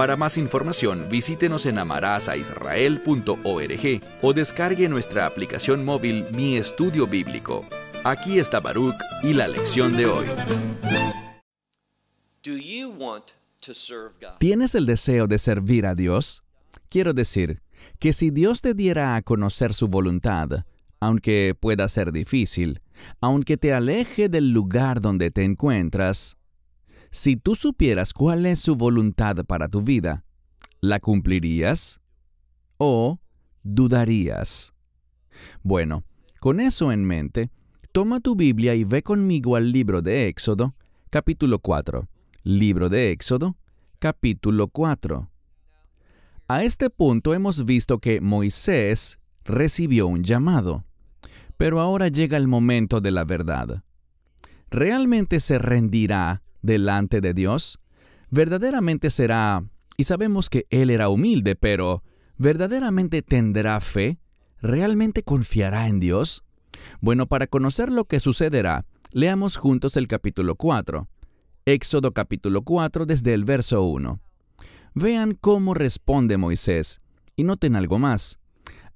Para más información, visítenos en amarazaisrael.org o descargue nuestra aplicación móvil Mi Estudio Bíblico. Aquí está Baruch y la lección de hoy. ¿Tienes el deseo de servir a Dios? Quiero decir, que si Dios te diera a conocer su voluntad, aunque pueda ser difícil, aunque te aleje del lugar donde te encuentras, si tú supieras cuál es su voluntad para tu vida, ¿la cumplirías? ¿O dudarías? Bueno, con eso en mente, toma tu Biblia y ve conmigo al libro de Éxodo, capítulo 4. Libro de Éxodo, capítulo 4. A este punto hemos visto que Moisés recibió un llamado. Pero ahora llega el momento de la verdad. ¿Realmente se rendirá delante de Dios? ¿Verdaderamente será, y sabemos que Él era humilde, pero ¿verdaderamente tendrá fe? ¿Realmente confiará en Dios? Bueno, para conocer lo que sucederá, leamos juntos el capítulo 4. Éxodo capítulo 4 desde el verso 1. Vean cómo responde Moisés, y noten algo más.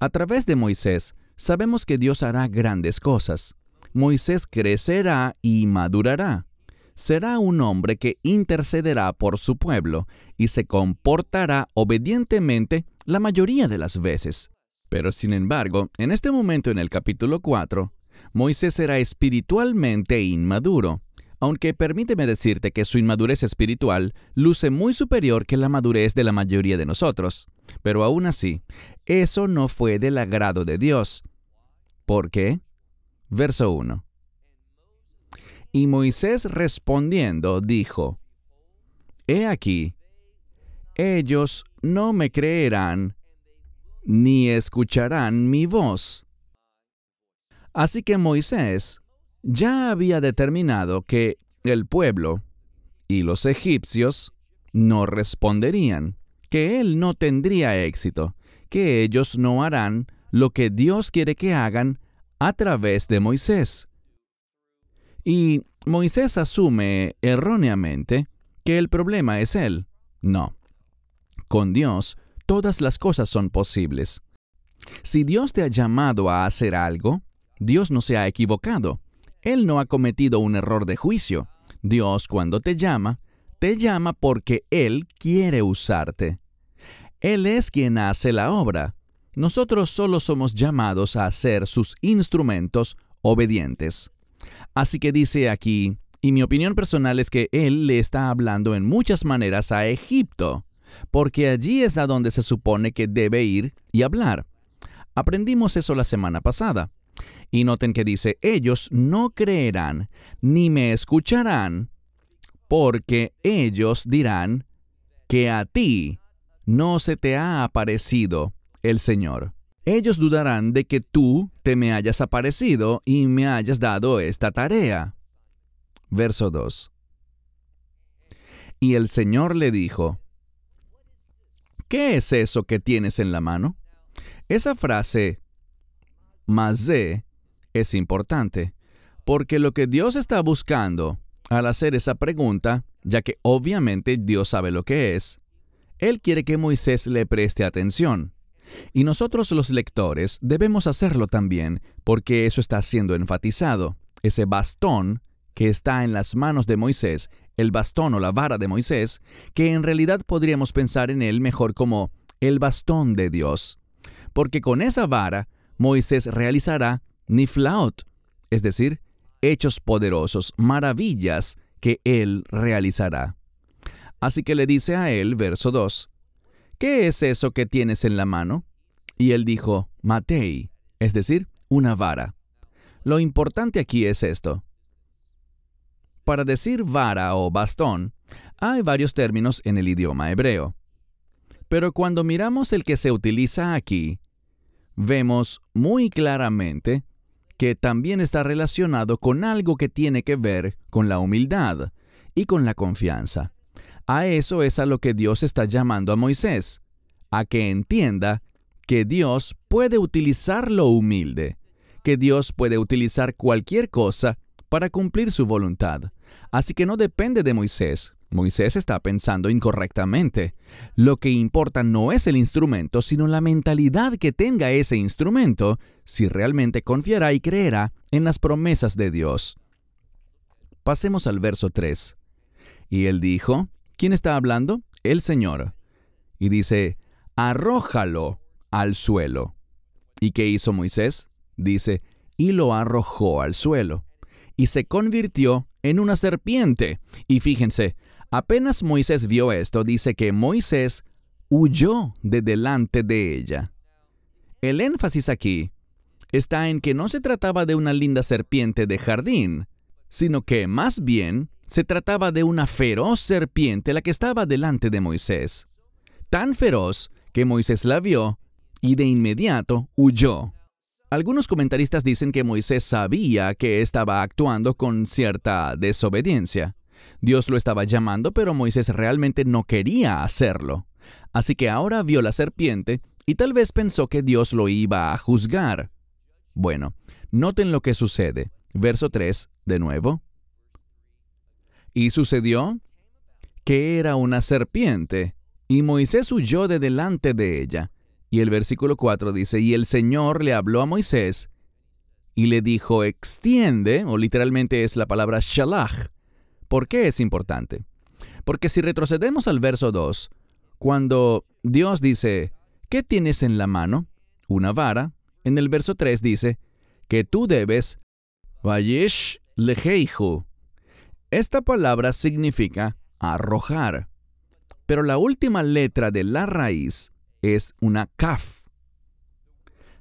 A través de Moisés, sabemos que Dios hará grandes cosas. Moisés crecerá y madurará. Será un hombre que intercederá por su pueblo y se comportará obedientemente la mayoría de las veces. Pero sin embargo, en este momento en el capítulo 4, Moisés será espiritualmente inmaduro, aunque permíteme decirte que su inmadurez espiritual luce muy superior que la madurez de la mayoría de nosotros. Pero aún así, eso no fue del agrado de Dios. ¿Por qué? Verso 1. Y Moisés respondiendo dijo, He aquí, ellos no me creerán ni escucharán mi voz. Así que Moisés ya había determinado que el pueblo y los egipcios no responderían, que él no tendría éxito, que ellos no harán lo que Dios quiere que hagan a través de Moisés. Y Moisés asume erróneamente que el problema es él. No. Con Dios, todas las cosas son posibles. Si Dios te ha llamado a hacer algo, Dios no se ha equivocado. Él no ha cometido un error de juicio. Dios cuando te llama, te llama porque Él quiere usarte. Él es quien hace la obra. Nosotros solo somos llamados a ser sus instrumentos obedientes. Así que dice aquí, y mi opinión personal es que Él le está hablando en muchas maneras a Egipto, porque allí es a donde se supone que debe ir y hablar. Aprendimos eso la semana pasada. Y noten que dice, ellos no creerán ni me escucharán, porque ellos dirán que a ti no se te ha aparecido el Señor. Ellos dudarán de que tú te me hayas aparecido y me hayas dado esta tarea. Verso 2. Y el Señor le dijo, ¿qué es eso que tienes en la mano? Esa frase, mazé, es importante, porque lo que Dios está buscando al hacer esa pregunta, ya que obviamente Dios sabe lo que es, Él quiere que Moisés le preste atención. Y nosotros los lectores debemos hacerlo también, porque eso está siendo enfatizado. Ese bastón que está en las manos de Moisés, el bastón o la vara de Moisés, que en realidad podríamos pensar en él mejor como el bastón de Dios. Porque con esa vara Moisés realizará Niflaot, es decir, hechos poderosos, maravillas que él realizará. Así que le dice a él, verso 2, ¿qué es eso que tienes en la mano? Y él dijo, Matei, es decir, una vara. Lo importante aquí es esto. Para decir vara o bastón, hay varios términos en el idioma hebreo. Pero cuando miramos el que se utiliza aquí, vemos muy claramente que también está relacionado con algo que tiene que ver con la humildad y con la confianza. A eso es a lo que Dios está llamando a Moisés, a que entienda que Dios puede utilizar lo humilde, que Dios puede utilizar cualquier cosa para cumplir su voluntad. Así que no depende de Moisés. Moisés está pensando incorrectamente. Lo que importa no es el instrumento, sino la mentalidad que tenga ese instrumento, si realmente confiará y creerá en las promesas de Dios. Pasemos al verso 3. Y él dijo, ¿quién está hablando? El Señor. Y dice, arrójalo al suelo. ¿Y qué hizo Moisés? Dice, y lo arrojó al suelo. Y se convirtió en una serpiente. Y fíjense, apenas Moisés vio esto, dice que Moisés huyó de delante de ella. El énfasis aquí está en que no se trataba de una linda serpiente de jardín, sino que más bien se trataba de una feroz serpiente la que estaba delante de Moisés. Tan feroz que Moisés la vio y de inmediato huyó. Algunos comentaristas dicen que Moisés sabía que estaba actuando con cierta desobediencia. Dios lo estaba llamando, pero Moisés realmente no quería hacerlo. Así que ahora vio la serpiente y tal vez pensó que Dios lo iba a juzgar. Bueno, noten lo que sucede. Verso 3, de nuevo. Y sucedió que era una serpiente, y Moisés huyó de delante de ella. Y el versículo 4 dice, y el Señor le habló a Moisés y le dijo, extiende, o literalmente es la palabra shalach. ¿Por qué es importante? Porque si retrocedemos al verso 2, cuando Dios dice, ¿qué tienes en la mano? Una vara. En el verso 3 dice, que tú debes, vayish leheihu. Esta palabra significa arrojar. Pero la última letra de la raíz es una kaf.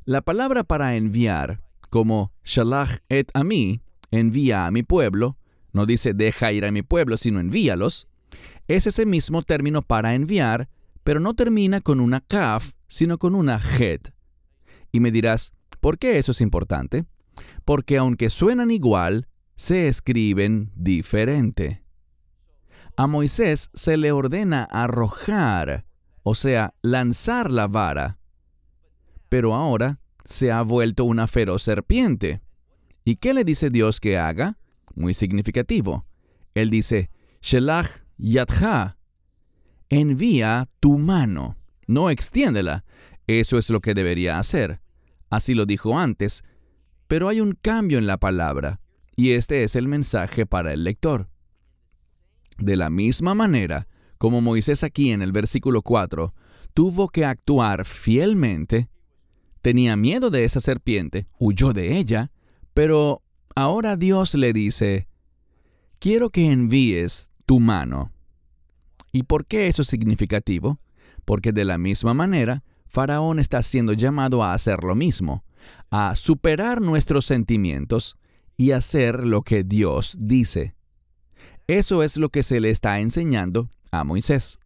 La palabra para enviar, como shalach et a mí, envía a mi pueblo, no dice deja ir a mi pueblo, sino envíalos, es ese mismo término para enviar, pero no termina con una kaf, sino con una het. Y me dirás, ¿por qué eso es importante? Porque aunque suenan igual, se escriben diferente. A Moisés se le ordena arrojar o sea, lanzar la vara. Pero ahora se ha vuelto una feroz serpiente. ¿Y qué le dice Dios que haga? Muy significativo. Él dice, Shelach yadha, envía tu mano, no extiéndela. Eso es lo que debería hacer. Así lo dijo antes, pero hay un cambio en la palabra, y este es el mensaje para el lector. De la misma manera, como Moisés aquí en el versículo 4, tuvo que actuar fielmente, tenía miedo de esa serpiente, huyó de ella, pero ahora Dios le dice, quiero que envíes tu mano. ¿Y por qué eso es significativo? Porque de la misma manera, Faraón está siendo llamado a hacer lo mismo, a superar nuestros sentimientos y hacer lo que Dios dice. Eso es lo que se le está enseñando a Moisés.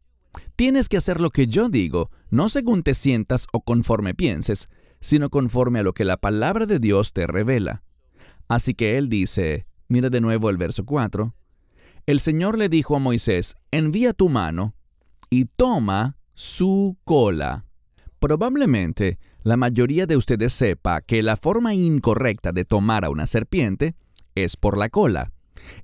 Tienes que hacer lo que yo digo, no según te sientas o conforme pienses, sino conforme a lo que la palabra de Dios te revela. Así que él dice, mira de nuevo el verso 4, el Señor le dijo a Moisés, envía tu mano y toma su cola. Probablemente la mayoría de ustedes sepa que la forma incorrecta de tomar a una serpiente es por la cola.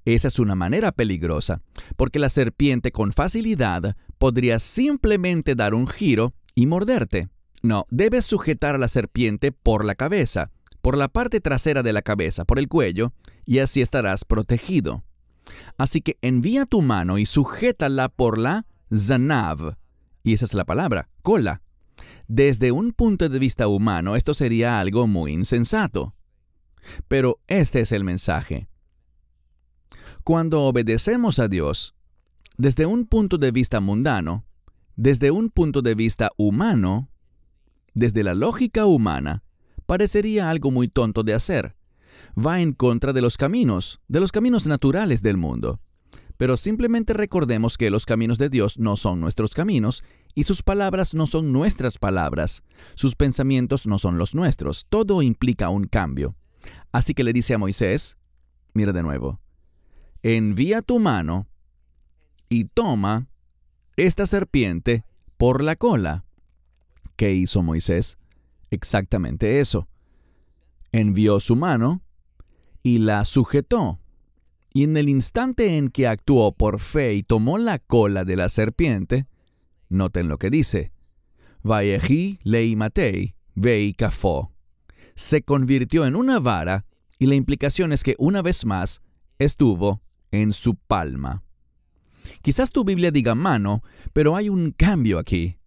Esa es una manera peligrosa, porque la serpiente con facilidad podría simplemente dar un giro y morderte. No, debes sujetar a la serpiente por la cabeza, por la parte trasera de la cabeza, por el cuello, y así estarás protegido. Así que envía tu mano y sujétala por la zanav. Y esa es la palabra, cola. Desde un punto de vista humano, esto sería algo muy insensato. Pero este es el mensaje. Cuando obedecemos a Dios, desde un punto de vista mundano, desde un punto de vista humano, desde la lógica humana, parecería algo muy tonto de hacer. Va en contra de los caminos, de los caminos naturales del mundo. Pero simplemente recordemos que los caminos de Dios no son nuestros caminos y sus palabras no son nuestras palabras. Sus pensamientos no son los nuestros. Todo implica un cambio. Así que le dice a Moisés, mira de nuevo, envía tu mano y toma esta serpiente por la cola. ¿Qué hizo Moisés? Exactamente eso. Envió su mano y la sujetó y en el instante en que actuó por fe y tomó la cola de la serpiente, noten lo que dice, Vayehi lei matei, vei cafó. Se convirtió en una vara y la implicación es que una vez más estuvo en su palma. Quizás tu Biblia diga mano, pero hay un cambio aquí.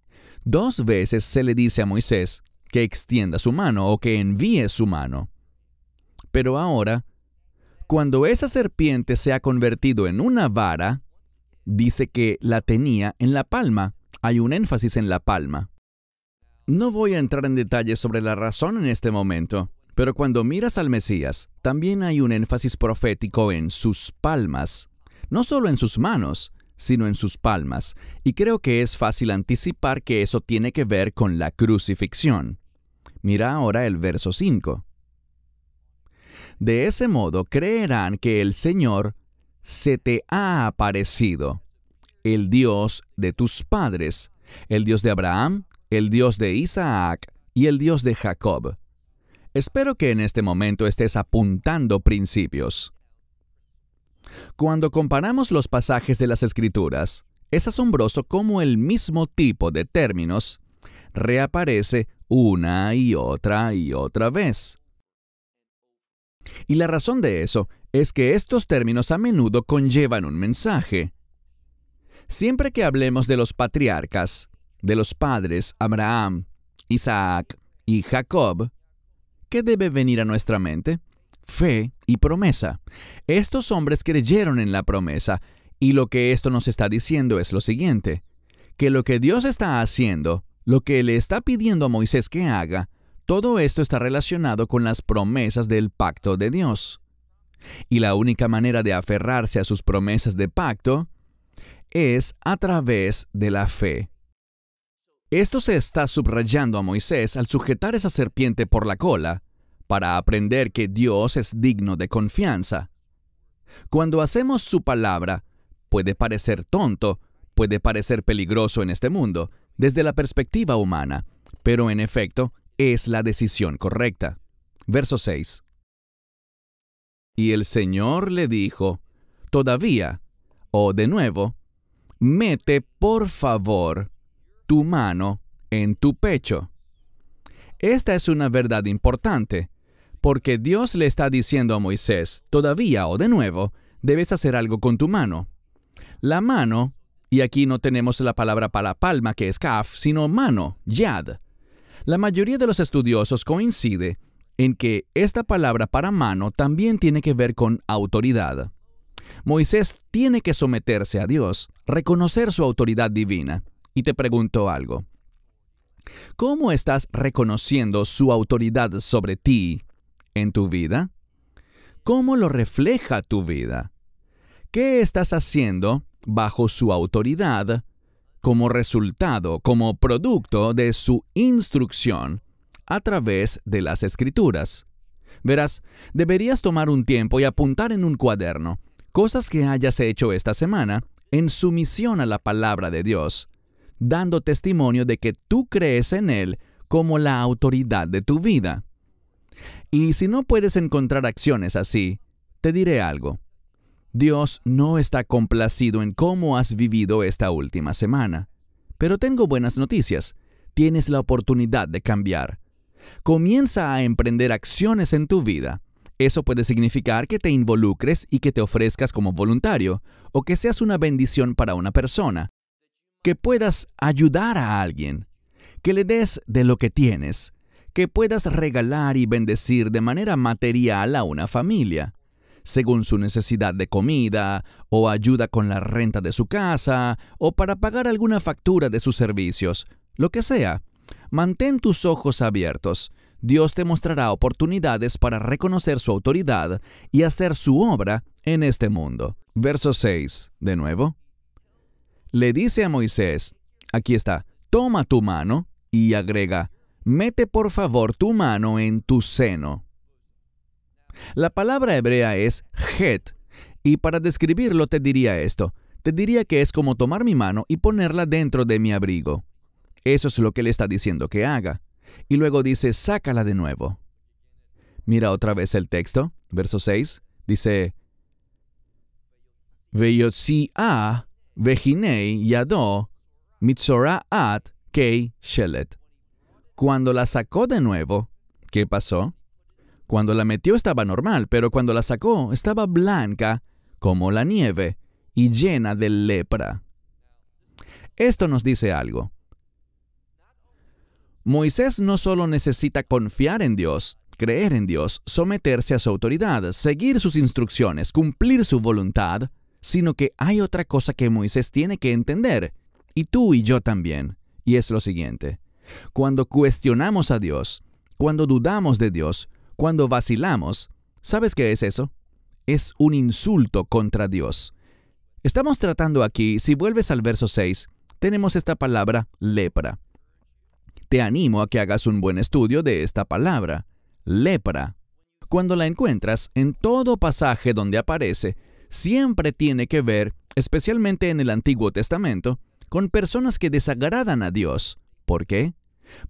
Dos veces se le dice a Moisés que extienda su mano o que envíe su mano. Pero ahora cuando esa serpiente se ha convertido en una vara, dice que la tenía en la palma. Hay un énfasis en la palma. No voy a entrar en detalles sobre la razón en este momento, pero cuando miras al Mesías, también hay un énfasis profético en sus palmas, no solo en sus manos, sino en sus palmas, y creo que es fácil anticipar que eso tiene que ver con la crucifixión. Mira ahora el verso 5. De ese modo creerán que el Señor se te ha aparecido, el Dios de tus padres, el Dios de Abraham, el Dios de Isaac y el Dios de Jacob. Espero que en este momento estés apuntando principios. Cuando comparamos los pasajes de las Escrituras, es asombroso cómo el mismo tipo de términos reaparece una y otra y otra vez. Y la razón de eso es que estos términos a menudo conllevan un mensaje. Siempre que hablemos de los patriarcas, de los padres Abraham, Isaac y Jacob, ¿qué debe venir a nuestra mente? Fe y promesa. Estos hombres creyeron en la promesa y lo que esto nos está diciendo es lo siguiente, que lo que Dios está haciendo, lo que le está pidiendo a Moisés que haga, todo esto está relacionado con las promesas del pacto de Dios. Y la única manera de aferrarse a sus promesas de pacto es a través de la fe. Esto se está subrayando a Moisés al sujetar esa serpiente por la cola para aprender que Dios es digno de confianza. Cuando hacemos su palabra, puede parecer tonto, puede parecer peligroso en este mundo, desde la perspectiva humana, pero en efecto es la decisión correcta. Verso 6. Y el Señor le dijo, todavía, o de nuevo, mete por favor tu mano en tu pecho. Esta es una verdad importante, porque Dios le está diciendo a Moisés, todavía o de nuevo, debes hacer algo con tu mano. La mano, y aquí no tenemos la palabra para palma que es kaf, sino mano, yad. La mayoría de los estudiosos coincide en que esta palabra para mano también tiene que ver con autoridad. Moisés tiene que someterse a Dios, reconocer su autoridad divina. Y te pregunto algo. ¿Cómo estás reconociendo su autoridad sobre ti en tu vida? ¿Cómo lo refleja tu vida? ¿Qué estás haciendo bajo su autoridad como resultado, como producto de su instrucción a través de las escrituras. Verás, deberías tomar un tiempo y apuntar en un cuaderno cosas que hayas hecho esta semana en sumisión a la palabra de Dios, dando testimonio de que tú crees en Él como la autoridad de tu vida. Y si no puedes encontrar acciones así, te diré algo. Dios no está complacido en cómo has vivido esta última semana. Pero tengo buenas noticias. Tienes la oportunidad de cambiar. Comienza a emprender acciones en tu vida. Eso puede significar que te involucres y que te ofrezcas como voluntario, o que seas una bendición para una persona, que puedas ayudar a alguien, que le des de lo que tienes, que puedas regalar y bendecir de manera material a una familia según su necesidad de comida, o ayuda con la renta de su casa, o para pagar alguna factura de sus servicios, lo que sea. Mantén tus ojos abiertos. Dios te mostrará oportunidades para reconocer su autoridad y hacer su obra en este mundo. Verso 6, de nuevo. Le dice a Moisés, aquí está, toma tu mano y agrega, mete por favor tu mano en tu seno. La palabra hebrea es het, y para describirlo te diría esto, te diría que es como tomar mi mano y ponerla dentro de mi abrigo. Eso es lo que le está diciendo que haga. Y luego dice, sácala de nuevo. Mira otra vez el texto, verso 6, dice, a vehinei yado at kei shelet. Cuando la sacó de nuevo, ¿qué pasó? Cuando la metió estaba normal, pero cuando la sacó estaba blanca como la nieve y llena de lepra. Esto nos dice algo. Moisés no solo necesita confiar en Dios, creer en Dios, someterse a su autoridad, seguir sus instrucciones, cumplir su voluntad, sino que hay otra cosa que Moisés tiene que entender, y tú y yo también, y es lo siguiente. Cuando cuestionamos a Dios, cuando dudamos de Dios, cuando vacilamos, ¿sabes qué es eso? Es un insulto contra Dios. Estamos tratando aquí, si vuelves al verso 6, tenemos esta palabra lepra. Te animo a que hagas un buen estudio de esta palabra, lepra. Cuando la encuentras, en todo pasaje donde aparece, siempre tiene que ver, especialmente en el Antiguo Testamento, con personas que desagradan a Dios. ¿Por qué?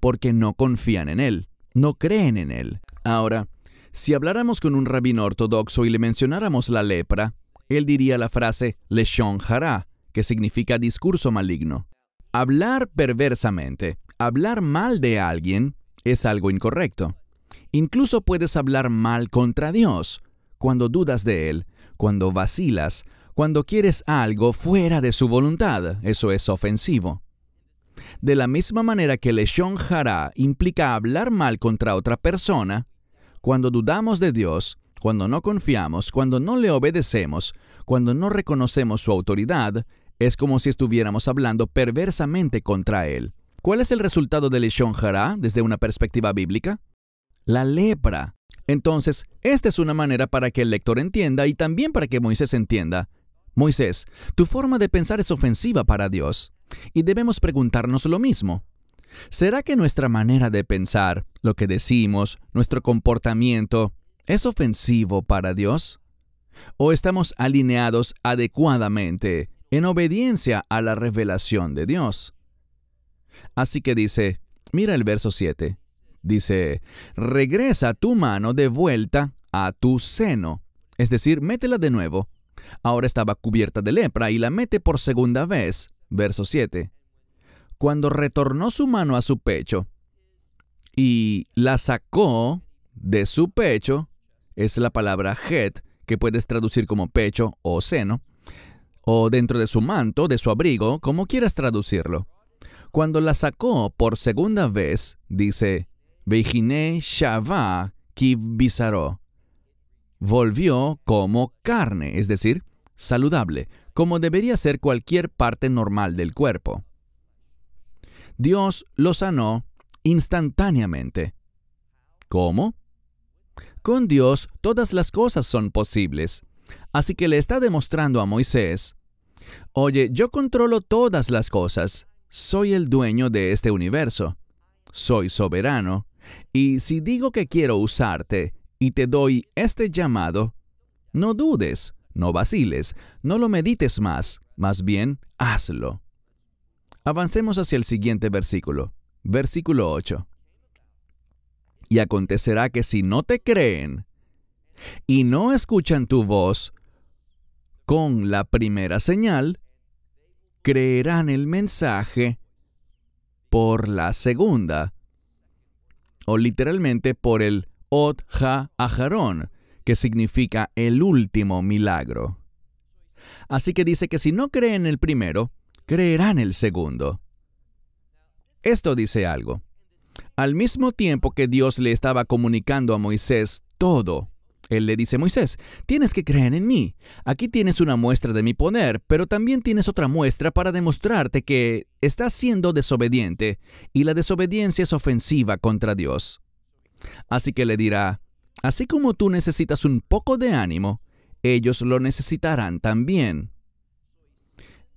Porque no confían en Él, no creen en Él. Ahora, si habláramos con un rabino ortodoxo y le mencionáramos la lepra, él diría la frase leshon hara, que significa discurso maligno. Hablar perversamente, hablar mal de alguien, es algo incorrecto. Incluso puedes hablar mal contra Dios, cuando dudas de Él, cuando vacilas, cuando quieres algo fuera de su voluntad, eso es ofensivo. De la misma manera que Leshon Hara implica hablar mal contra otra persona, cuando dudamos de Dios, cuando no confiamos, cuando no le obedecemos, cuando no reconocemos su autoridad, es como si estuviéramos hablando perversamente contra Él. ¿Cuál es el resultado de Leshon Hara desde una perspectiva bíblica? La lepra. Entonces, esta es una manera para que el lector entienda y también para que Moisés entienda. Moisés, tu forma de pensar es ofensiva para Dios. Y debemos preguntarnos lo mismo. ¿Será que nuestra manera de pensar, lo que decimos, nuestro comportamiento, es ofensivo para Dios? ¿O estamos alineados adecuadamente en obediencia a la revelación de Dios? Así que dice, mira el verso 7, dice, regresa tu mano de vuelta a tu seno, es decir, métela de nuevo. Ahora estaba cubierta de lepra y la mete por segunda vez, verso 7 cuando retornó su mano a su pecho y la sacó de su pecho, es la palabra het, que puedes traducir como pecho o seno, o dentro de su manto, de su abrigo, como quieras traducirlo. Cuando la sacó por segunda vez, dice, Vejine Shava Kiv Volvió como carne, es decir, saludable, como debería ser cualquier parte normal del cuerpo. Dios lo sanó instantáneamente. ¿Cómo? Con Dios todas las cosas son posibles. Así que le está demostrando a Moisés, Oye, yo controlo todas las cosas, soy el dueño de este universo, soy soberano, y si digo que quiero usarte y te doy este llamado, no dudes, no vaciles, no lo medites más, más bien hazlo. Avancemos hacia el siguiente versículo, versículo 8. Y acontecerá que si no te creen y no escuchan tu voz con la primera señal, creerán el mensaje por la segunda, o literalmente por el Ot Ha Aharón, que significa el último milagro. Así que dice que si no creen el primero, creerán el segundo. Esto dice algo. Al mismo tiempo que Dios le estaba comunicando a Moisés todo, Él le dice, Moisés, tienes que creer en mí. Aquí tienes una muestra de mi poder, pero también tienes otra muestra para demostrarte que estás siendo desobediente y la desobediencia es ofensiva contra Dios. Así que le dirá, así como tú necesitas un poco de ánimo, ellos lo necesitarán también.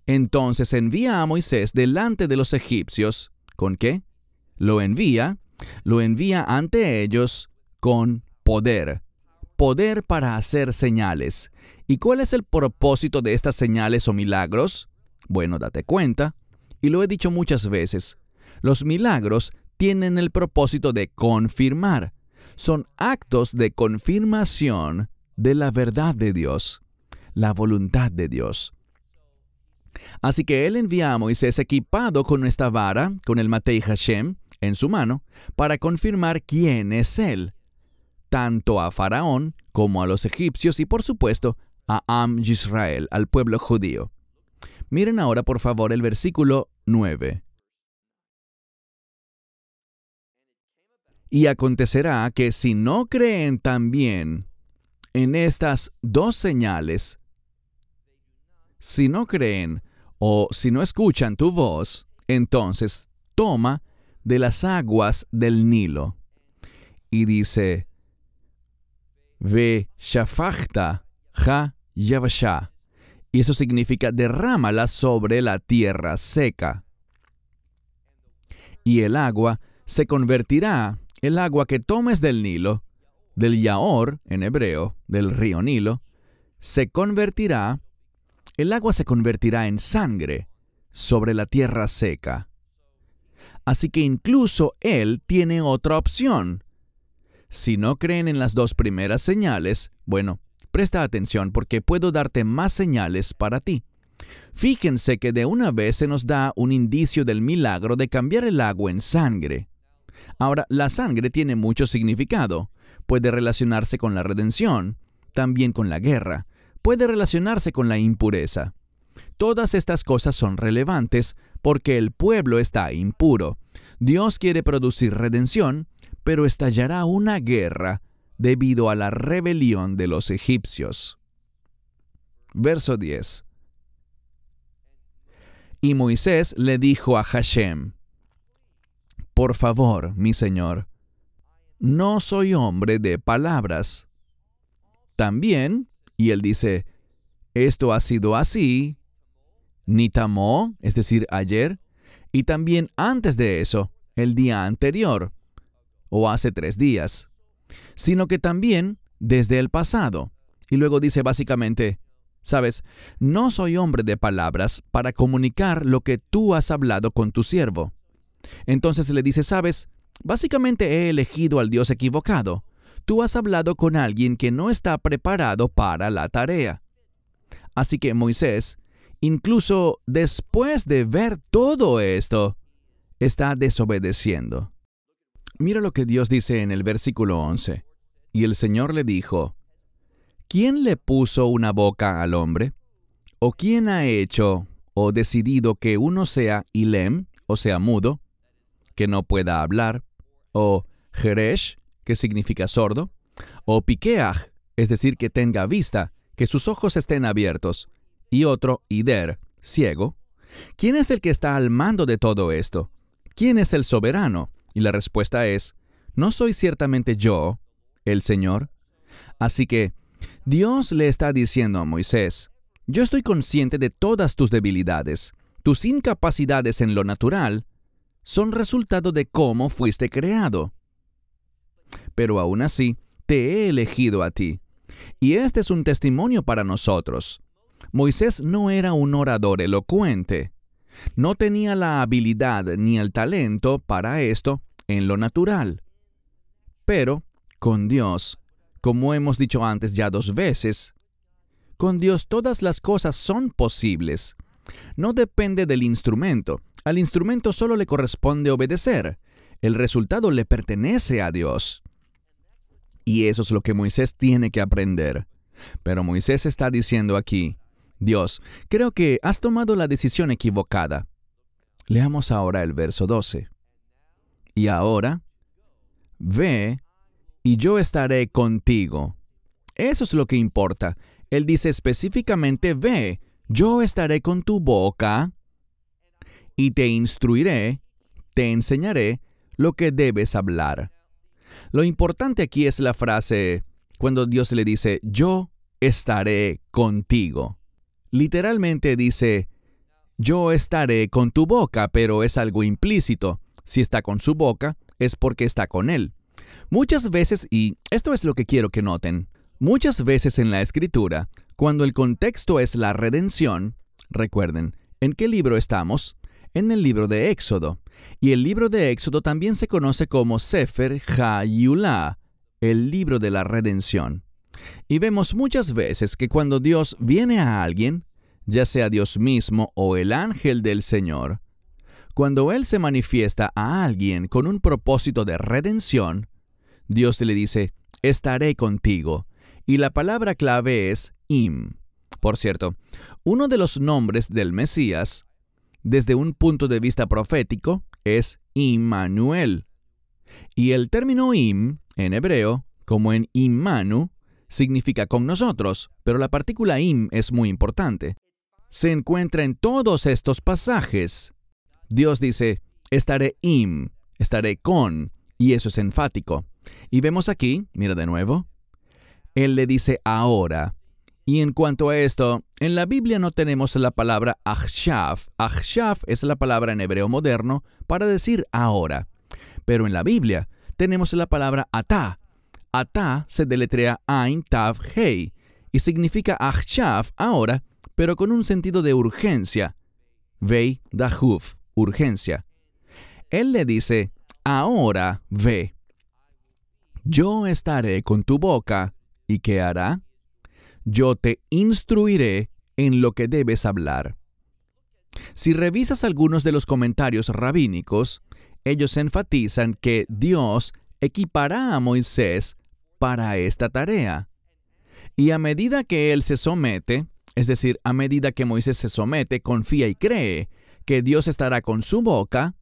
Entonces envía a Moisés delante de los egipcios. ¿Con qué? Lo envía, lo envía ante ellos con poder. Poder para hacer señales. ¿Y cuál es el propósito de estas señales o milagros? Bueno, date cuenta, y lo he dicho muchas veces, los milagros tienen el propósito de confirmar. Son actos de confirmación de la verdad de Dios, la voluntad de Dios. Así que él envía a Moisés equipado con esta vara, con el Matei Hashem, en su mano, para confirmar quién es él, tanto a Faraón como a los egipcios y por supuesto a Am Yisrael, al pueblo judío. Miren ahora por favor el versículo 9. Y acontecerá que si no creen también en estas dos señales, si no creen o si no escuchan tu voz, entonces toma de las aguas del Nilo. Y dice, Ve shafachta ha yavasha. Y eso significa derrámala sobre la tierra seca. Y el agua se convertirá, el agua que tomes del Nilo, del Yaor en hebreo, del río Nilo, se convertirá el agua se convertirá en sangre sobre la tierra seca. Así que incluso Él tiene otra opción. Si no creen en las dos primeras señales, bueno, presta atención porque puedo darte más señales para ti. Fíjense que de una vez se nos da un indicio del milagro de cambiar el agua en sangre. Ahora, la sangre tiene mucho significado. Puede relacionarse con la redención, también con la guerra, puede relacionarse con la impureza. Todas estas cosas son relevantes porque el pueblo está impuro. Dios quiere producir redención, pero estallará una guerra debido a la rebelión de los egipcios. Verso 10. Y Moisés le dijo a Hashem, Por favor, mi señor, no soy hombre de palabras. También y él dice, esto ha sido así, ni tamó, es decir, ayer, y también antes de eso, el día anterior, o hace tres días, sino que también desde el pasado. Y luego dice básicamente, sabes, no soy hombre de palabras para comunicar lo que tú has hablado con tu siervo. Entonces le dice, sabes, básicamente he elegido al Dios equivocado, tú has hablado con alguien que no está preparado para la tarea. Así que Moisés, incluso después de ver todo esto, está desobedeciendo. Mira lo que Dios dice en el versículo 11. Y el Señor le dijo, ¿quién le puso una boca al hombre? ¿O quién ha hecho o decidido que uno sea Ilem, o sea mudo, que no pueda hablar? ¿O Jeresh, que significa sordo, o piqueaj, es decir, que tenga vista, que sus ojos estén abiertos, y otro ider, ciego. ¿Quién es el que está al mando de todo esto? ¿Quién es el soberano? Y la respuesta es, no soy ciertamente yo, el Señor. Así que Dios le está diciendo a Moisés, yo estoy consciente de todas tus debilidades, tus incapacidades en lo natural, son resultado de cómo fuiste creado pero aún así te he elegido a ti. Y este es un testimonio para nosotros. Moisés no era un orador elocuente. No tenía la habilidad ni el talento para esto en lo natural. Pero, con Dios, como hemos dicho antes ya dos veces, con Dios todas las cosas son posibles. No depende del instrumento. Al instrumento solo le corresponde obedecer. El resultado le pertenece a Dios. Y eso es lo que Moisés tiene que aprender. Pero Moisés está diciendo aquí, Dios, creo que has tomado la decisión equivocada. Leamos ahora el verso 12. Y ahora, ve y yo estaré contigo. Eso es lo que importa. Él dice específicamente, ve, yo estaré con tu boca y te instruiré, te enseñaré lo que debes hablar. Lo importante aquí es la frase cuando Dios le dice, yo estaré contigo. Literalmente dice, yo estaré con tu boca, pero es algo implícito. Si está con su boca, es porque está con él. Muchas veces, y esto es lo que quiero que noten, muchas veces en la escritura, cuando el contexto es la redención, recuerden, ¿en qué libro estamos? En el libro de Éxodo. Y el libro de Éxodo también se conoce como Sefer HaYulah, el libro de la redención. Y vemos muchas veces que cuando Dios viene a alguien, ya sea Dios mismo o el ángel del Señor, cuando Él se manifiesta a alguien con un propósito de redención, Dios le dice, estaré contigo. Y la palabra clave es im. Por cierto, uno de los nombres del Mesías, desde un punto de vista profético, es Immanuel. Y el término im, en hebreo, como en Immanu, significa con nosotros, pero la partícula im es muy importante. Se encuentra en todos estos pasajes. Dios dice, estaré im, estaré con, y eso es enfático. Y vemos aquí, mira de nuevo, Él le dice ahora. Y en cuanto a esto, en la Biblia no tenemos la palabra achshav. Achshav es la palabra en hebreo moderno para decir ahora. Pero en la Biblia tenemos la palabra atá, Atá se deletrea Ain Tav Hei y significa Achshav ahora, pero con un sentido de urgencia. Vei Dahuf, urgencia. Él le dice, ahora ve. Yo estaré con tu boca, ¿y qué hará? Yo te instruiré en lo que debes hablar. Si revisas algunos de los comentarios rabínicos, ellos enfatizan que Dios equipará a Moisés para esta tarea. Y a medida que él se somete, es decir, a medida que Moisés se somete, confía y cree que Dios estará con su boca,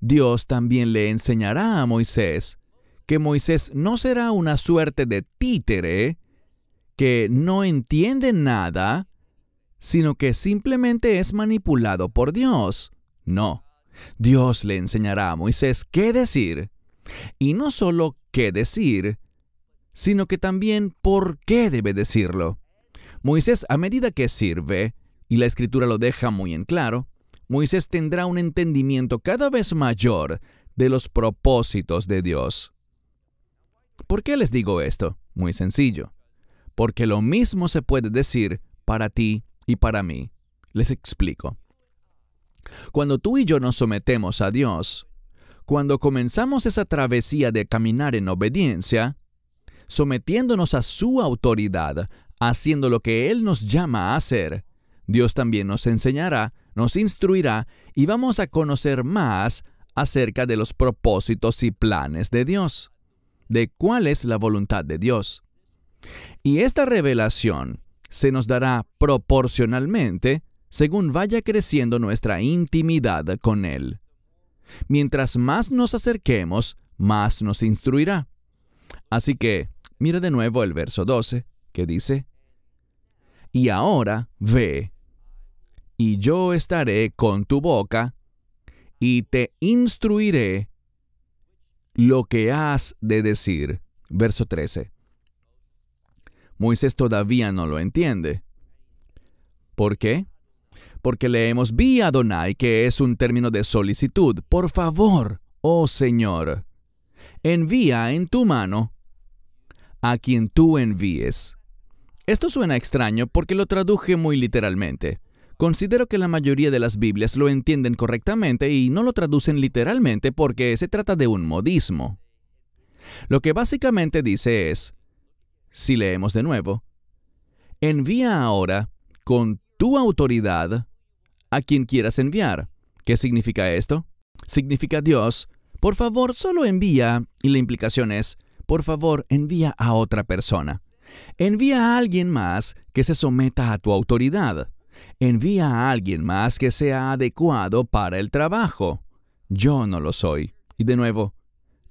Dios también le enseñará a Moisés que Moisés no será una suerte de títere que no entiende nada, sino que simplemente es manipulado por Dios. No, Dios le enseñará a Moisés qué decir, y no solo qué decir, sino que también por qué debe decirlo. Moisés, a medida que sirve, y la escritura lo deja muy en claro, Moisés tendrá un entendimiento cada vez mayor de los propósitos de Dios. ¿Por qué les digo esto? Muy sencillo. Porque lo mismo se puede decir para ti y para mí. Les explico. Cuando tú y yo nos sometemos a Dios, cuando comenzamos esa travesía de caminar en obediencia, sometiéndonos a su autoridad, haciendo lo que Él nos llama a hacer, Dios también nos enseñará, nos instruirá y vamos a conocer más acerca de los propósitos y planes de Dios, de cuál es la voluntad de Dios. Y esta revelación se nos dará proporcionalmente según vaya creciendo nuestra intimidad con Él. Mientras más nos acerquemos, más nos instruirá. Así que Mira de nuevo el verso 12, que dice, Y ahora ve, y yo estaré con tu boca, y te instruiré lo que has de decir. Verso 13. Moisés todavía no lo entiende. ¿Por qué? Porque leemos vi Adonai, que es un término de solicitud. Por favor, oh Señor, envía en tu mano a quien tú envíes. Esto suena extraño porque lo traduje muy literalmente. Considero que la mayoría de las Biblias lo entienden correctamente y no lo traducen literalmente porque se trata de un modismo. Lo que básicamente dice es, si leemos de nuevo, envía ahora con tu autoridad a quien quieras enviar. ¿Qué significa esto? Significa Dios, por favor, solo envía, y la implicación es, por favor, envía a otra persona. Envía a alguien más que se someta a tu autoridad. Envía a alguien más que sea adecuado para el trabajo. Yo no lo soy. Y de nuevo,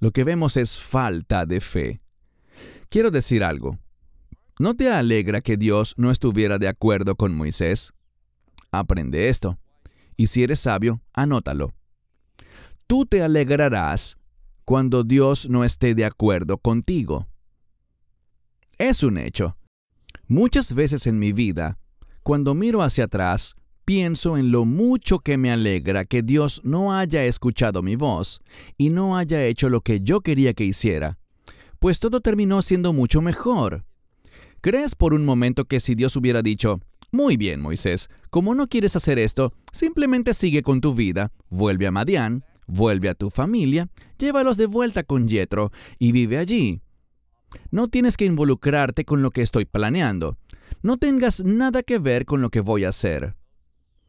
lo que vemos es falta de fe. Quiero decir algo. ¿No te alegra que Dios no estuviera de acuerdo con Moisés? Aprende esto. Y si eres sabio, anótalo. Tú te alegrarás cuando Dios no esté de acuerdo contigo. Es un hecho. Muchas veces en mi vida, cuando miro hacia atrás, pienso en lo mucho que me alegra que Dios no haya escuchado mi voz y no haya hecho lo que yo quería que hiciera, pues todo terminó siendo mucho mejor. ¿Crees por un momento que si Dios hubiera dicho, muy bien, Moisés, como no quieres hacer esto, simplemente sigue con tu vida, vuelve a Madián, vuelve a tu familia, llévalos de vuelta con Yetro y vive allí? No tienes que involucrarte con lo que estoy planeando. No tengas nada que ver con lo que voy a hacer.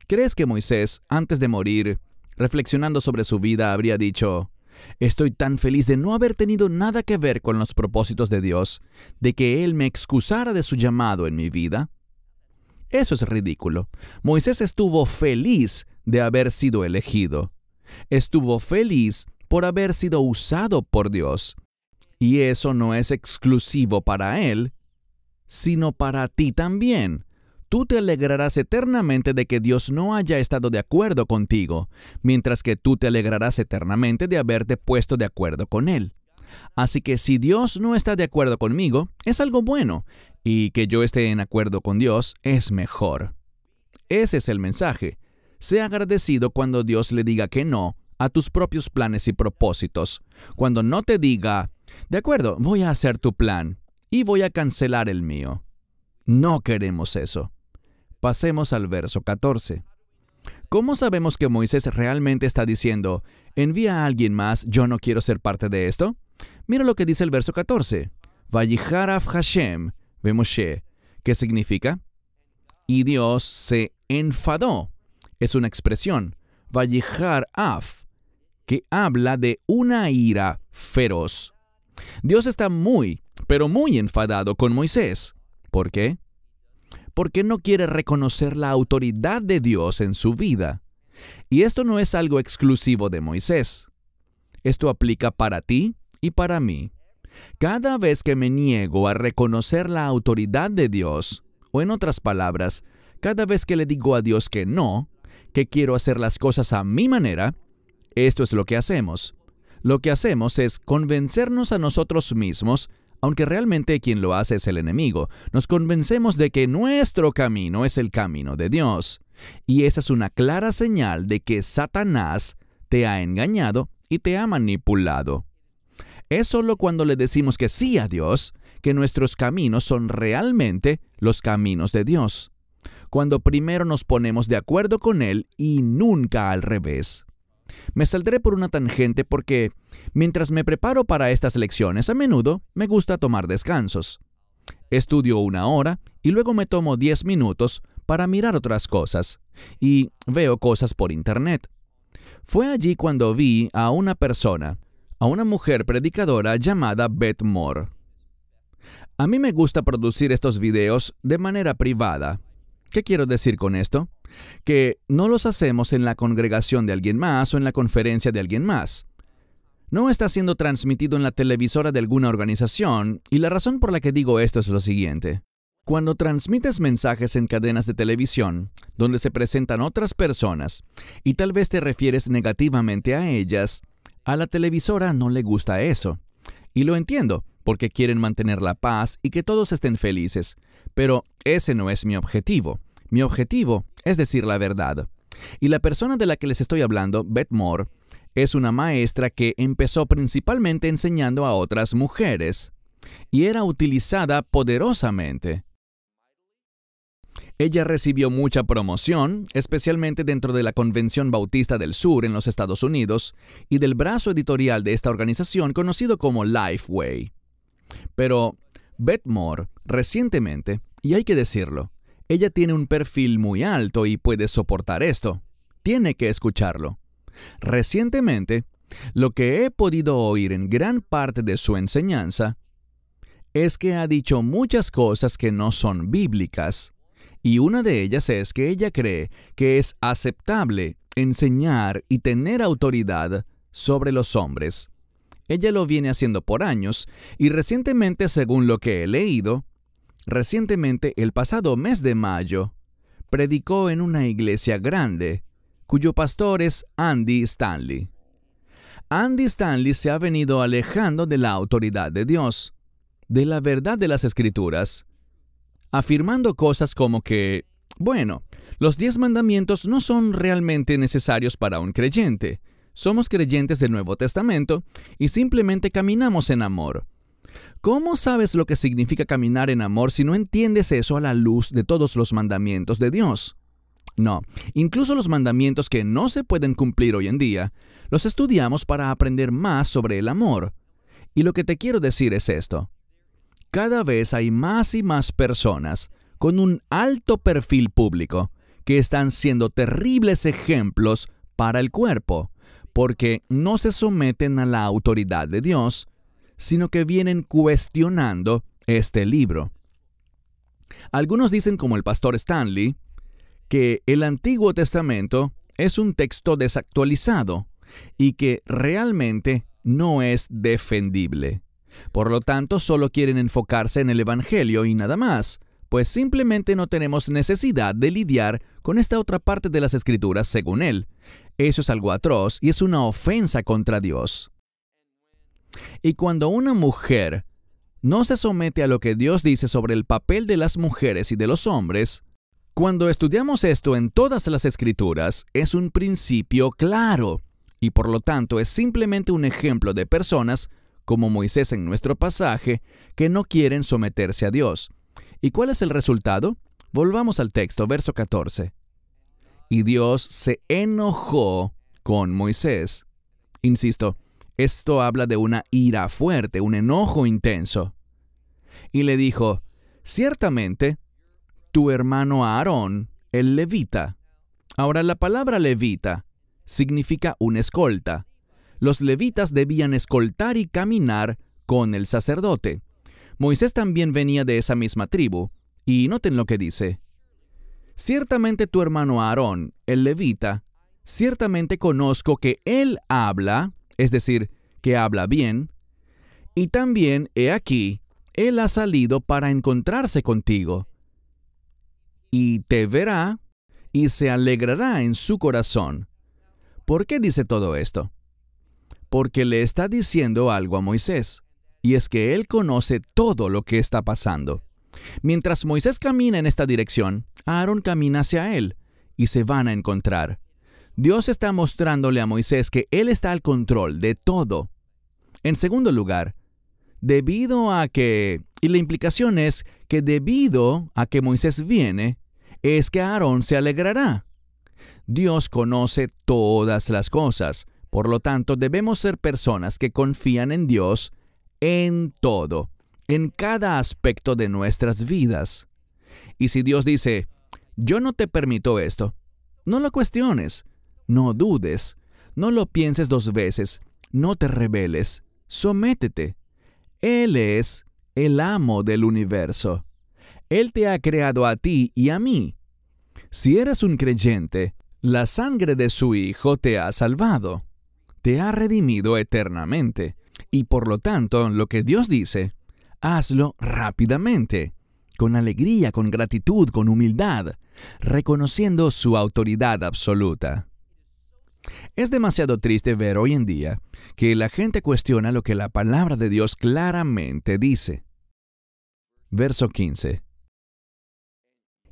¿Crees que Moisés, antes de morir, reflexionando sobre su vida, habría dicho, Estoy tan feliz de no haber tenido nada que ver con los propósitos de Dios, de que Él me excusara de su llamado en mi vida? Eso es ridículo. Moisés estuvo feliz de haber sido elegido. Estuvo feliz por haber sido usado por Dios. Y eso no es exclusivo para Él, sino para ti también. Tú te alegrarás eternamente de que Dios no haya estado de acuerdo contigo, mientras que tú te alegrarás eternamente de haberte puesto de acuerdo con Él. Así que si Dios no está de acuerdo conmigo, es algo bueno, y que yo esté en acuerdo con Dios es mejor. Ese es el mensaje. Sea agradecido cuando Dios le diga que no a tus propios planes y propósitos, cuando no te diga, de acuerdo, voy a hacer tu plan y voy a cancelar el mío. No queremos eso. Pasemos al verso 14. ¿Cómo sabemos que Moisés realmente está diciendo, envía a alguien más, yo no quiero ser parte de esto? Mira lo que dice el verso 14. Vayiharaf Hashem Moshe. ¿Qué significa? Y Dios se enfadó. Es una expresión. Vayihar af, que habla de una ira feroz. Dios está muy, pero muy enfadado con Moisés. ¿Por qué? Porque no quiere reconocer la autoridad de Dios en su vida. Y esto no es algo exclusivo de Moisés. Esto aplica para ti y para mí. Cada vez que me niego a reconocer la autoridad de Dios, o en otras palabras, cada vez que le digo a Dios que no, que quiero hacer las cosas a mi manera, esto es lo que hacemos lo que hacemos es convencernos a nosotros mismos, aunque realmente quien lo hace es el enemigo, nos convencemos de que nuestro camino es el camino de Dios. Y esa es una clara señal de que Satanás te ha engañado y te ha manipulado. Es solo cuando le decimos que sí a Dios que nuestros caminos son realmente los caminos de Dios. Cuando primero nos ponemos de acuerdo con Él y nunca al revés. Me saldré por una tangente porque, mientras me preparo para estas lecciones, a menudo me gusta tomar descansos. Estudio una hora y luego me tomo diez minutos para mirar otras cosas, y veo cosas por Internet. Fue allí cuando vi a una persona, a una mujer predicadora llamada Beth Moore. A mí me gusta producir estos videos de manera privada. ¿Qué quiero decir con esto? que no los hacemos en la congregación de alguien más o en la conferencia de alguien más. No está siendo transmitido en la televisora de alguna organización, y la razón por la que digo esto es lo siguiente. Cuando transmites mensajes en cadenas de televisión, donde se presentan otras personas, y tal vez te refieres negativamente a ellas, a la televisora no le gusta eso. Y lo entiendo, porque quieren mantener la paz y que todos estén felices, pero ese no es mi objetivo. Mi objetivo es decir la verdad. Y la persona de la que les estoy hablando, Beth Moore, es una maestra que empezó principalmente enseñando a otras mujeres y era utilizada poderosamente. Ella recibió mucha promoción, especialmente dentro de la Convención Bautista del Sur en los Estados Unidos y del brazo editorial de esta organización conocido como Lifeway. Pero Beth Moore, recientemente, y hay que decirlo, ella tiene un perfil muy alto y puede soportar esto. Tiene que escucharlo. Recientemente, lo que he podido oír en gran parte de su enseñanza es que ha dicho muchas cosas que no son bíblicas, y una de ellas es que ella cree que es aceptable enseñar y tener autoridad sobre los hombres. Ella lo viene haciendo por años, y recientemente, según lo que he leído, Recientemente, el pasado mes de mayo, predicó en una iglesia grande, cuyo pastor es Andy Stanley. Andy Stanley se ha venido alejando de la autoridad de Dios, de la verdad de las escrituras. afirmando cosas como que, bueno, los diez mandamientos no son realmente necesarios para un creyente. Somos creyentes del Nuevo Testamento y simplemente caminamos en amor. ¿Cómo sabes lo que significa caminar en amor si no entiendes eso a la luz de todos los mandamientos de Dios? No, incluso los mandamientos que no se pueden cumplir hoy en día, los estudiamos para aprender más sobre el amor. Y lo que te quiero decir es esto. Cada vez hay más y más personas con un alto perfil público que están siendo terribles ejemplos para el cuerpo, porque no se someten a la autoridad de Dios, sino que vienen cuestionando este libro. Algunos dicen, como el pastor Stanley, que el Antiguo Testamento es un texto desactualizado y que realmente no es defendible. Por lo tanto, solo quieren enfocarse en el Evangelio y nada más, pues simplemente no tenemos necesidad de lidiar con esta otra parte de las Escrituras según él. Eso es algo atroz y es una ofensa contra Dios. Y cuando una mujer no se somete a lo que Dios dice sobre el papel de las mujeres y de los hombres, cuando estudiamos esto en todas las escrituras, es un principio claro, y por lo tanto es simplemente un ejemplo de personas, como Moisés en nuestro pasaje, que no quieren someterse a Dios. ¿Y cuál es el resultado? Volvamos al texto, verso 14. Y Dios se enojó con Moisés. Insisto, esto habla de una ira fuerte, un enojo intenso. Y le dijo, ciertamente, tu hermano Aarón, el levita. Ahora la palabra levita significa un escolta. Los levitas debían escoltar y caminar con el sacerdote. Moisés también venía de esa misma tribu, y noten lo que dice. Ciertamente tu hermano Aarón, el levita, ciertamente conozco que él habla, es decir, que habla bien, y también, he aquí, él ha salido para encontrarse contigo y te verá y se alegrará en su corazón. ¿Por qué dice todo esto? Porque le está diciendo algo a Moisés, y es que él conoce todo lo que está pasando. Mientras Moisés camina en esta dirección, Aarón camina hacia él, y se van a encontrar. Dios está mostrándole a Moisés que él está al control de todo. En segundo lugar, debido a que, y la implicación es que debido a que Moisés viene, es que Aarón se alegrará. Dios conoce todas las cosas, por lo tanto debemos ser personas que confían en Dios en todo, en cada aspecto de nuestras vidas. Y si Dios dice, yo no te permito esto, no lo cuestiones, no dudes, no lo pienses dos veces, no te rebeles, sométete. Él es el amo del universo. Él te ha creado a ti y a mí. Si eres un creyente, la sangre de su Hijo te ha salvado, te ha redimido eternamente, y por lo tanto lo que Dios dice, hazlo rápidamente, con alegría, con gratitud, con humildad, reconociendo su autoridad absoluta. Es demasiado triste ver hoy en día que la gente cuestiona lo que la palabra de Dios claramente dice. Verso 15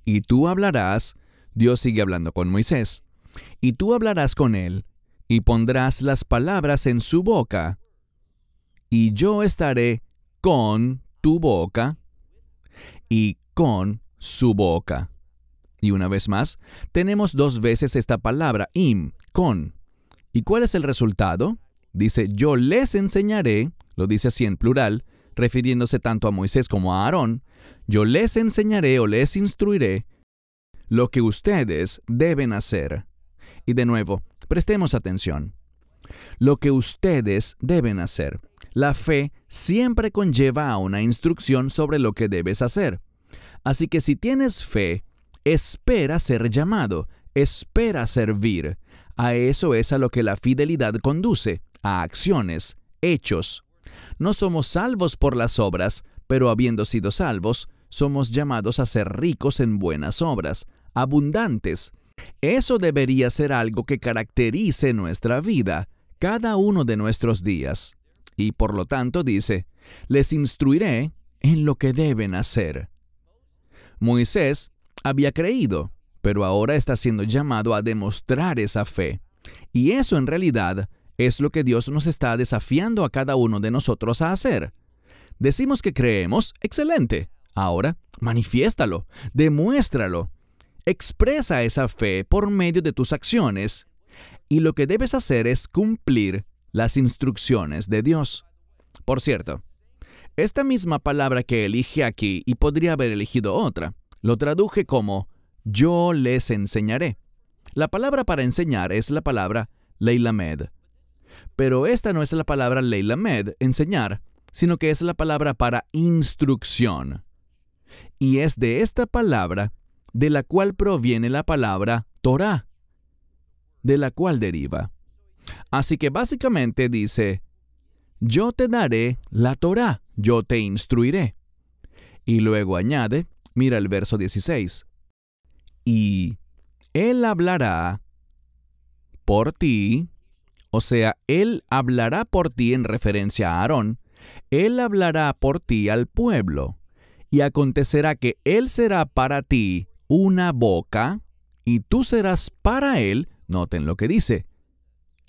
y tú hablarás, Dios sigue hablando con Moisés, y tú hablarás con él, y pondrás las palabras en su boca, y yo estaré con tu boca y con su boca. Y una vez más, tenemos dos veces esta palabra, im, con. ¿Y cuál es el resultado? Dice, yo les enseñaré, lo dice así en plural, refiriéndose tanto a Moisés como a Aarón, yo les enseñaré o les instruiré lo que ustedes deben hacer. Y de nuevo, prestemos atención. Lo que ustedes deben hacer. La fe siempre conlleva a una instrucción sobre lo que debes hacer. Así que si tienes fe, espera ser llamado, espera servir. A eso es a lo que la fidelidad conduce, a acciones, hechos. No somos salvos por las obras, pero habiendo sido salvos, somos llamados a ser ricos en buenas obras, abundantes. Eso debería ser algo que caracterice nuestra vida, cada uno de nuestros días. Y por lo tanto dice, les instruiré en lo que deben hacer. Moisés había creído, pero ahora está siendo llamado a demostrar esa fe. Y eso en realidad es lo que Dios nos está desafiando a cada uno de nosotros a hacer. Decimos que creemos, excelente. Ahora, manifiéstalo, demuéstralo. Expresa esa fe por medio de tus acciones. Y lo que debes hacer es cumplir las instrucciones de Dios. Por cierto, esta misma palabra que elige aquí, y podría haber elegido otra, lo traduje como yo les enseñaré. La palabra para enseñar es la palabra leilamed. Pero esta no es la palabra leilamed, enseñar, sino que es la palabra para instrucción. Y es de esta palabra de la cual proviene la palabra Torah, de la cual deriva. Así que básicamente dice, yo te daré la Torah, yo te instruiré. Y luego añade, mira el verso 16, y él hablará por ti, o sea, Él hablará por ti en referencia a Aarón, Él hablará por ti al pueblo, y acontecerá que Él será para ti una boca, y tú serás para Él, noten lo que dice,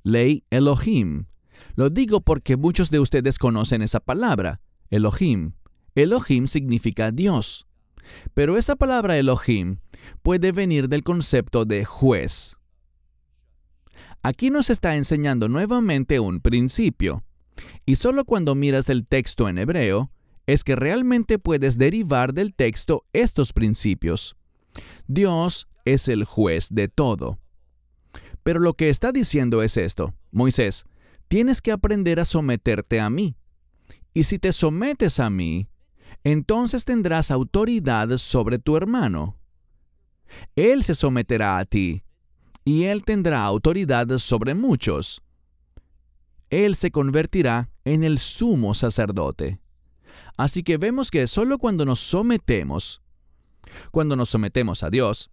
ley Elohim. Lo digo porque muchos de ustedes conocen esa palabra, Elohim. Elohim significa Dios. Pero esa palabra Elohim puede venir del concepto de juez. Aquí nos está enseñando nuevamente un principio. Y solo cuando miras el texto en hebreo es que realmente puedes derivar del texto estos principios. Dios es el juez de todo. Pero lo que está diciendo es esto, Moisés, tienes que aprender a someterte a mí. Y si te sometes a mí, entonces tendrás autoridad sobre tu hermano. Él se someterá a ti, y él tendrá autoridad sobre muchos. Él se convertirá en el sumo sacerdote. Así que vemos que solo cuando nos sometemos, cuando nos sometemos a Dios,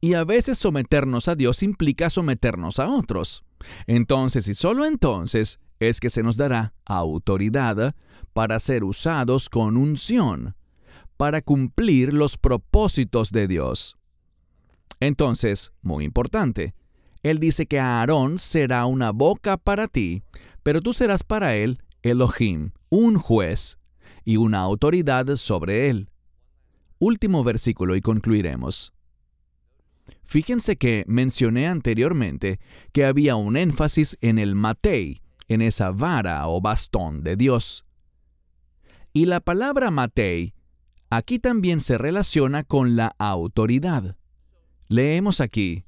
y a veces someternos a Dios implica someternos a otros. Entonces y solo entonces es que se nos dará autoridad para ser usados con unción, para cumplir los propósitos de Dios. Entonces, muy importante, Él dice que Aarón será una boca para ti, pero tú serás para él Elohim, un juez, y una autoridad sobre él. Último versículo y concluiremos. Fíjense que mencioné anteriormente que había un énfasis en el matei, en esa vara o bastón de Dios. Y la palabra matei aquí también se relaciona con la autoridad. Leemos aquí.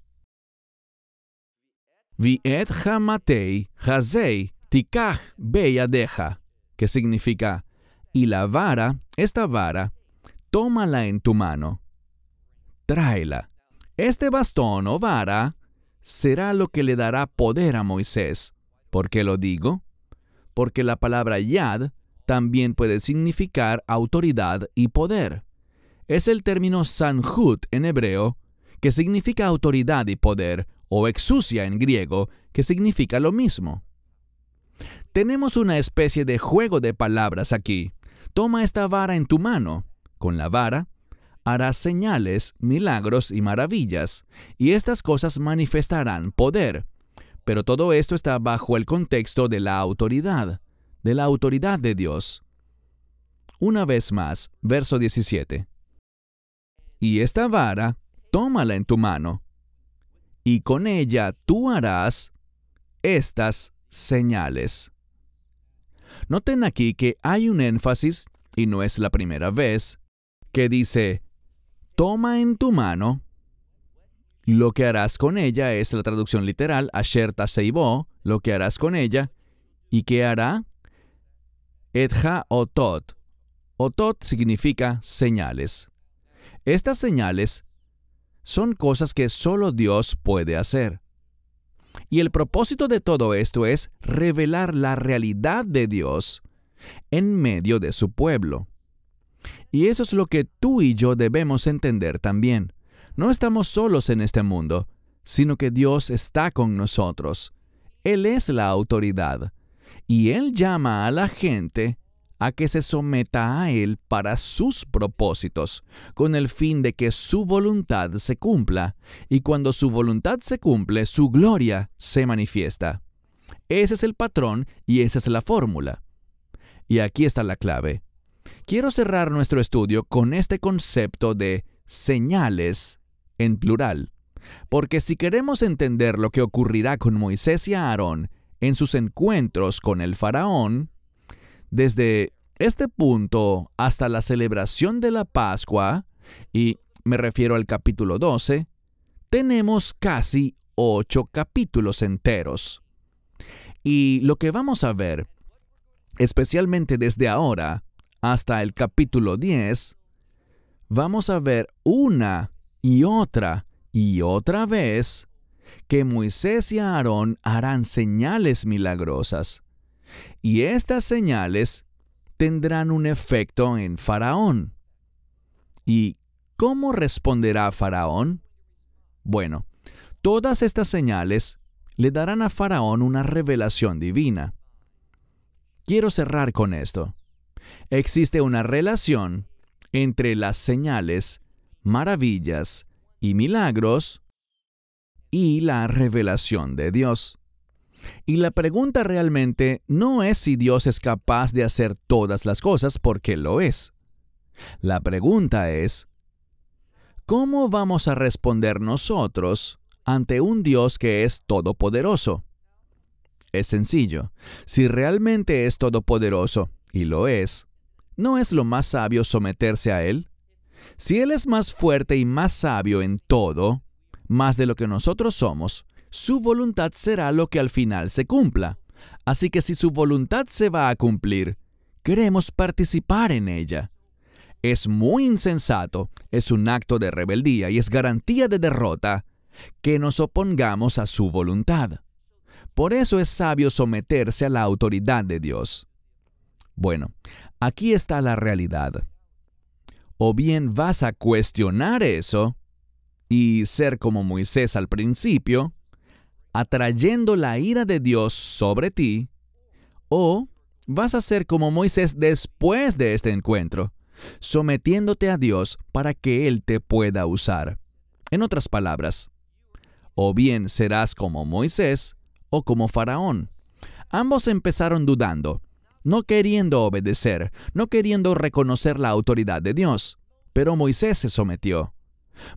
Viet hamatei hazei tikach beyadeja, que significa, y la vara, esta vara, tómala en tu mano, tráela. Este bastón o vara será lo que le dará poder a Moisés. ¿Por qué lo digo? Porque la palabra yad también puede significar autoridad y poder. Es el término sanhut en hebreo, que significa autoridad y poder, o exusia en griego, que significa lo mismo. Tenemos una especie de juego de palabras aquí. Toma esta vara en tu mano. Con la vara harás señales, milagros y maravillas, y estas cosas manifestarán poder. Pero todo esto está bajo el contexto de la autoridad, de la autoridad de Dios. Una vez más, verso 17. Y esta vara, tómala en tu mano, y con ella tú harás estas señales. Noten aquí que hay un énfasis, y no es la primera vez, que dice, toma en tu mano, lo que harás con ella es la traducción literal, Asher Taseibo, lo que harás con ella, y qué hará? Edja otot. Otot significa señales. Estas señales son cosas que solo Dios puede hacer. Y el propósito de todo esto es revelar la realidad de Dios en medio de su pueblo. Y eso es lo que tú y yo debemos entender también. No estamos solos en este mundo, sino que Dios está con nosotros. Él es la autoridad. Y Él llama a la gente a que se someta a Él para sus propósitos, con el fin de que su voluntad se cumpla, y cuando su voluntad se cumple, su gloria se manifiesta. Ese es el patrón y esa es la fórmula. Y aquí está la clave. Quiero cerrar nuestro estudio con este concepto de señales en plural, porque si queremos entender lo que ocurrirá con Moisés y Aarón en sus encuentros con el faraón, desde este punto hasta la celebración de la Pascua, y me refiero al capítulo 12, tenemos casi ocho capítulos enteros. Y lo que vamos a ver, especialmente desde ahora hasta el capítulo 10, vamos a ver una y otra y otra vez que Moisés y Aarón harán señales milagrosas y estas señales tendrán un efecto en Faraón. ¿Y cómo responderá Faraón? Bueno, todas estas señales le darán a Faraón una revelación divina. Quiero cerrar con esto. Existe una relación entre las señales, maravillas y milagros y la revelación de Dios. Y la pregunta realmente no es si Dios es capaz de hacer todas las cosas porque lo es. La pregunta es, ¿cómo vamos a responder nosotros ante un Dios que es todopoderoso? Es sencillo. Si realmente es todopoderoso, y lo es, ¿no es lo más sabio someterse a Él? Si Él es más fuerte y más sabio en todo, más de lo que nosotros somos, su voluntad será lo que al final se cumpla. Así que si su voluntad se va a cumplir, queremos participar en ella. Es muy insensato, es un acto de rebeldía y es garantía de derrota que nos opongamos a su voluntad. Por eso es sabio someterse a la autoridad de Dios. Bueno, aquí está la realidad. O bien vas a cuestionar eso y ser como Moisés al principio, atrayendo la ira de Dios sobre ti, o vas a ser como Moisés después de este encuentro, sometiéndote a Dios para que Él te pueda usar. En otras palabras, o bien serás como Moisés o como Faraón. Ambos empezaron dudando, no queriendo obedecer, no queriendo reconocer la autoridad de Dios, pero Moisés se sometió.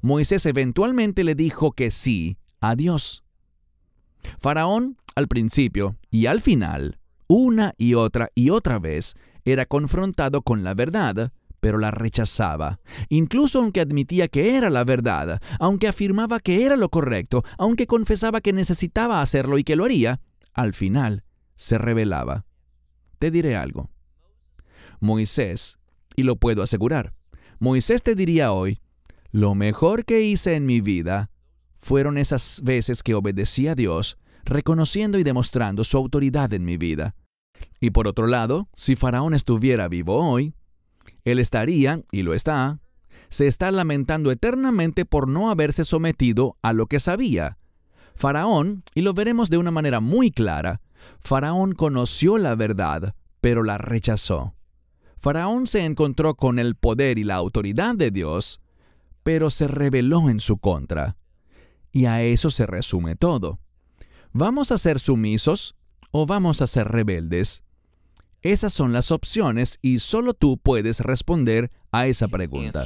Moisés eventualmente le dijo que sí a Dios. Faraón, al principio y al final, una y otra y otra vez, era confrontado con la verdad, pero la rechazaba. Incluso aunque admitía que era la verdad, aunque afirmaba que era lo correcto, aunque confesaba que necesitaba hacerlo y que lo haría, al final se rebelaba. Te diré algo. Moisés, y lo puedo asegurar, Moisés te diría hoy, lo mejor que hice en mi vida fueron esas veces que obedecí a Dios, reconociendo y demostrando su autoridad en mi vida. Y por otro lado, si Faraón estuviera vivo hoy, él estaría, y lo está, se está lamentando eternamente por no haberse sometido a lo que sabía. Faraón, y lo veremos de una manera muy clara, Faraón conoció la verdad, pero la rechazó. Faraón se encontró con el poder y la autoridad de Dios, pero se rebeló en su contra. Y a eso se resume todo. ¿Vamos a ser sumisos o vamos a ser rebeldes? Esas son las opciones y solo tú puedes responder a esa pregunta.